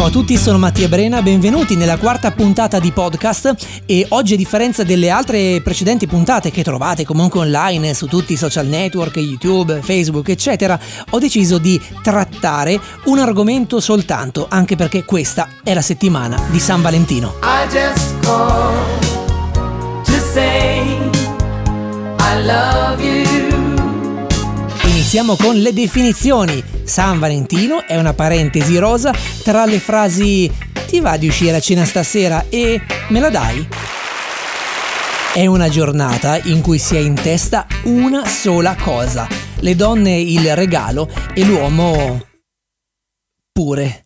Ciao a tutti, sono Mattia Brena, benvenuti nella quarta puntata di podcast e oggi a differenza delle altre precedenti puntate che trovate comunque online su tutti i social network, YouTube, Facebook eccetera, ho deciso di trattare un argomento soltanto, anche perché questa è la settimana di San Valentino. I just called to say I love you. Iniziamo con le definizioni. San Valentino è una parentesi rosa tra le frasi ti va di uscire a cena stasera e me la dai? È una giornata in cui si ha in testa una sola cosa. Le donne il regalo e l'uomo pure.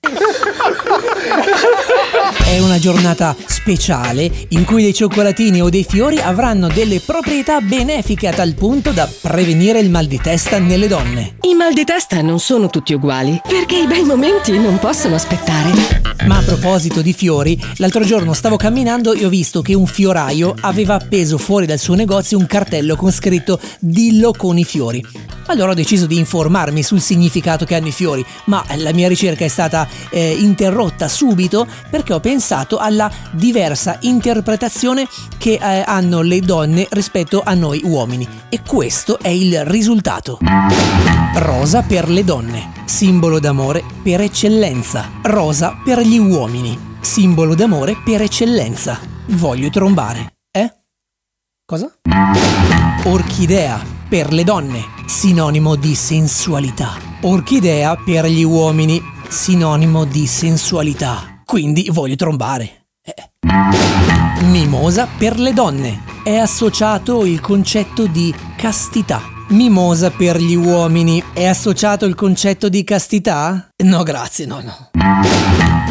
È una giornata speciale in cui dei cioccolatini o dei fiori avranno delle proprietà benefiche a tal punto da prevenire il mal di testa nelle donne. I mal di testa non sono tutti uguali, perché i bei momenti non possono aspettare. Ma a proposito di fiori, l'altro giorno stavo camminando e ho visto che un fioraio aveva appeso fuori dal suo negozio un cartello con scritto Dillo con i fiori. Allora ho deciso di informarmi sul significato che hanno i fiori, ma la mia ricerca è stata eh, interrotta subito perché ho pensato alla diversa interpretazione che eh, hanno le donne rispetto a noi uomini. E questo è il risultato. Rosa per le donne, simbolo d'amore per eccellenza. Rosa per gli uomini, simbolo d'amore per eccellenza. Voglio trombare. Eh? Cosa? Orchidea per le donne, sinonimo di sensualità. Orchidea per gli uomini, sinonimo di sensualità. Quindi voglio trombare. Eh. Mimosa per le donne. È associato il concetto di castità. Mimosa per gli uomini. È associato il concetto di castità? No, grazie, no, no.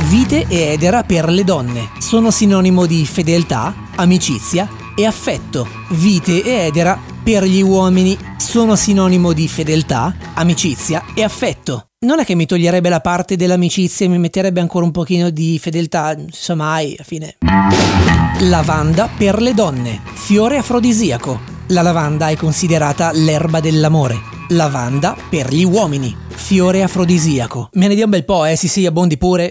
Vite e edera per le donne. Sono sinonimo di fedeltà, amicizia e affetto. Vite e edera per gli uomini sono sinonimo di fedeltà, amicizia e affetto. Non è che mi toglierebbe la parte dell'amicizia e mi metterebbe ancora un pochino di fedeltà, non si sa mai, a fine. Lavanda per le donne, fiore afrodisiaco. La lavanda è considerata l'erba dell'amore. Lavanda per gli uomini, fiore afrodisiaco. Me ne dia un bel po', eh, sì sì, abbondi pure.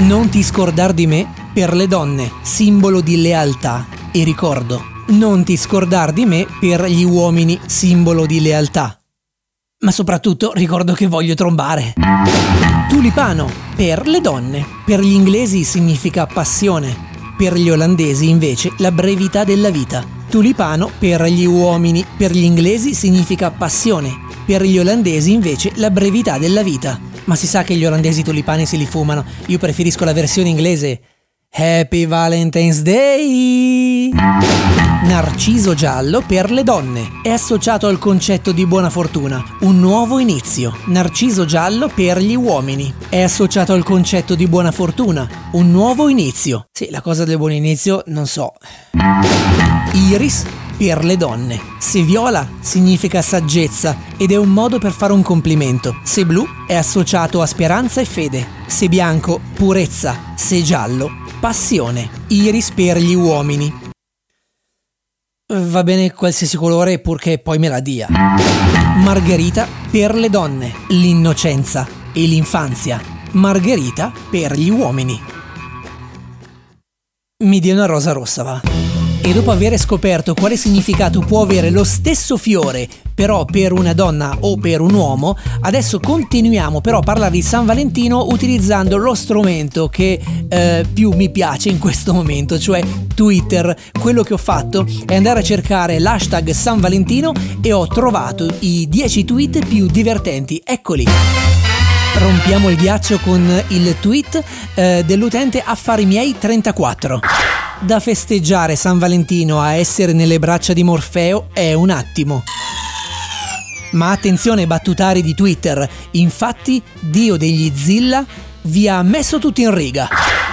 Non ti scordar di me per le donne, simbolo di lealtà e ricordo. Non ti scordar di me per gli uomini, simbolo di lealtà. Ma soprattutto ricordo che voglio trombare. Tulipano, per le donne. Per gli inglesi significa passione. Per gli olandesi invece la brevità della vita. Tulipano per gli uomini, per gli inglesi significa passione. Per gli olandesi invece la brevità della vita. Ma si sa che gli olandesi tulipani se li fumano. Io preferisco la versione inglese. Happy Valentine's Day! Narciso giallo per le donne. È associato al concetto di buona fortuna, un nuovo inizio. Narciso giallo per gli uomini. È associato al concetto di buona fortuna, un nuovo inizio. Sì, la cosa del buon inizio non so. Iris per le donne. Se viola significa saggezza ed è un modo per fare un complimento. Se blu è associato a speranza e fede. Se bianco, purezza. Se giallo, Passione, iris per gli uomini. Va bene qualsiasi colore purché poi me la dia. Margherita per le donne, l'innocenza e l'infanzia. Margherita per gli uomini. Mi dia una rosa rossa, va. E dopo aver scoperto quale significato può avere lo stesso fiore, però per una donna o per un uomo, adesso continuiamo però a parlare di San Valentino utilizzando lo strumento che eh, più mi piace in questo momento, cioè Twitter. Quello che ho fatto è andare a cercare l'hashtag San Valentino e ho trovato i 10 tweet più divertenti. Eccoli. Rompiamo il ghiaccio con il tweet eh, dell'utente Affari Miei 34 da festeggiare San Valentino a essere nelle braccia di Morfeo è un attimo. Ma attenzione battutari di Twitter, infatti Dio degli Zilla vi ha messo tutti in riga.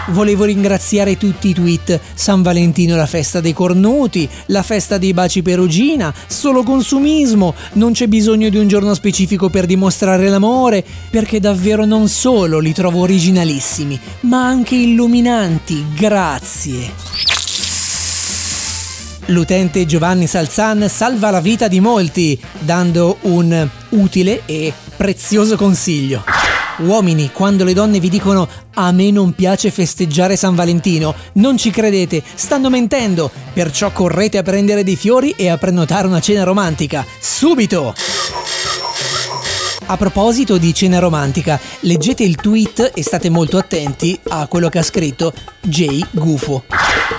Volevo ringraziare tutti i tweet. San Valentino la festa dei cornuti, la festa dei baci perugina, solo consumismo, non c'è bisogno di un giorno specifico per dimostrare l'amore, perché davvero non solo li trovo originalissimi, ma anche illuminanti. Grazie. L'utente Giovanni Salzan salva la vita di molti, dando un utile e prezioso consiglio. Uomini, quando le donne vi dicono a me non piace festeggiare San Valentino, non ci credete, stanno mentendo, perciò correte a prendere dei fiori e a prenotare una cena romantica. Subito! A proposito di cena romantica, leggete il tweet e state molto attenti a quello che ha scritto Jay Gufo.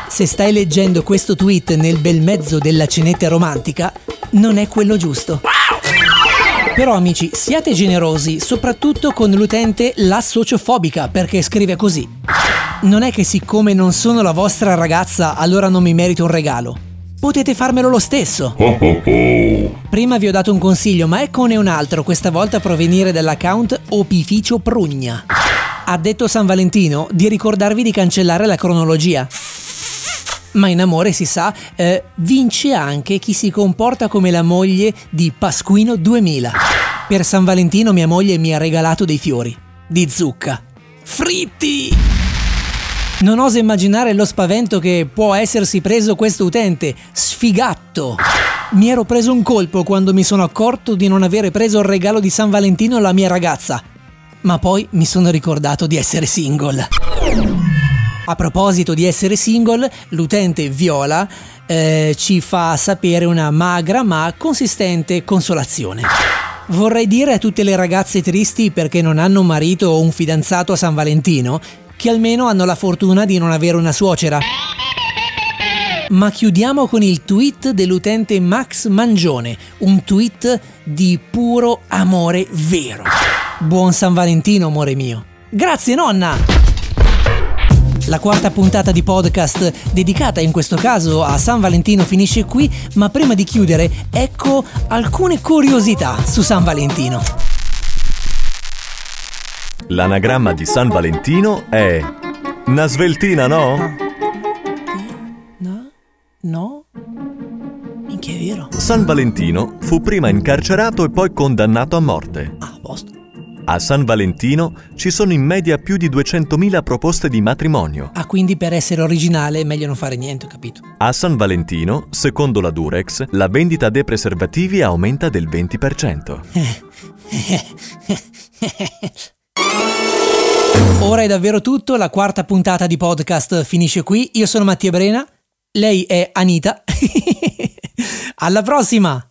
Se stai leggendo questo tweet nel bel mezzo della cenetta romantica, non è quello giusto. Però amici, siate generosi, soprattutto con l'utente la sociofobica, perché scrive così. Non è che siccome non sono la vostra ragazza, allora non mi merito un regalo. Potete farmelo lo stesso. Prima vi ho dato un consiglio, ma eccone un altro, questa volta a provenire dall'account Opificio Prugna. Ha detto San Valentino di ricordarvi di cancellare la cronologia. Ma in amore si sa, eh, vince anche chi si comporta come la moglie di Pasquino 2000. Per San Valentino mia moglie mi ha regalato dei fiori. Di zucca. Fritti! Non oso immaginare lo spavento che può essersi preso questo utente. Sfigatto! Mi ero preso un colpo quando mi sono accorto di non avere preso il regalo di San Valentino alla mia ragazza. Ma poi mi sono ricordato di essere single. A proposito di essere single, l'utente Viola eh, ci fa sapere una magra ma consistente consolazione. Vorrei dire a tutte le ragazze tristi perché non hanno un marito o un fidanzato a San Valentino che almeno hanno la fortuna di non avere una suocera. Ma chiudiamo con il tweet dell'utente Max Mangione, un tweet di puro amore vero. Buon San Valentino, amore mio. Grazie nonna! La quarta puntata di podcast dedicata in questo caso a San Valentino finisce qui, ma prima di chiudere ecco alcune curiosità su San Valentino. L'anagramma di San Valentino è una sveltina, no? No? No? Minchia è vero. San Valentino fu prima incarcerato e poi condannato a morte. Ah, a posto. A San Valentino ci sono in media più di 200.000 proposte di matrimonio. Ah, quindi per essere originale è meglio non fare niente, capito. A San Valentino, secondo la Durex, la vendita dei preservativi aumenta del 20%. Ora è davvero tutto, la quarta puntata di podcast finisce qui. Io sono Mattia Brena, lei è Anita. Alla prossima!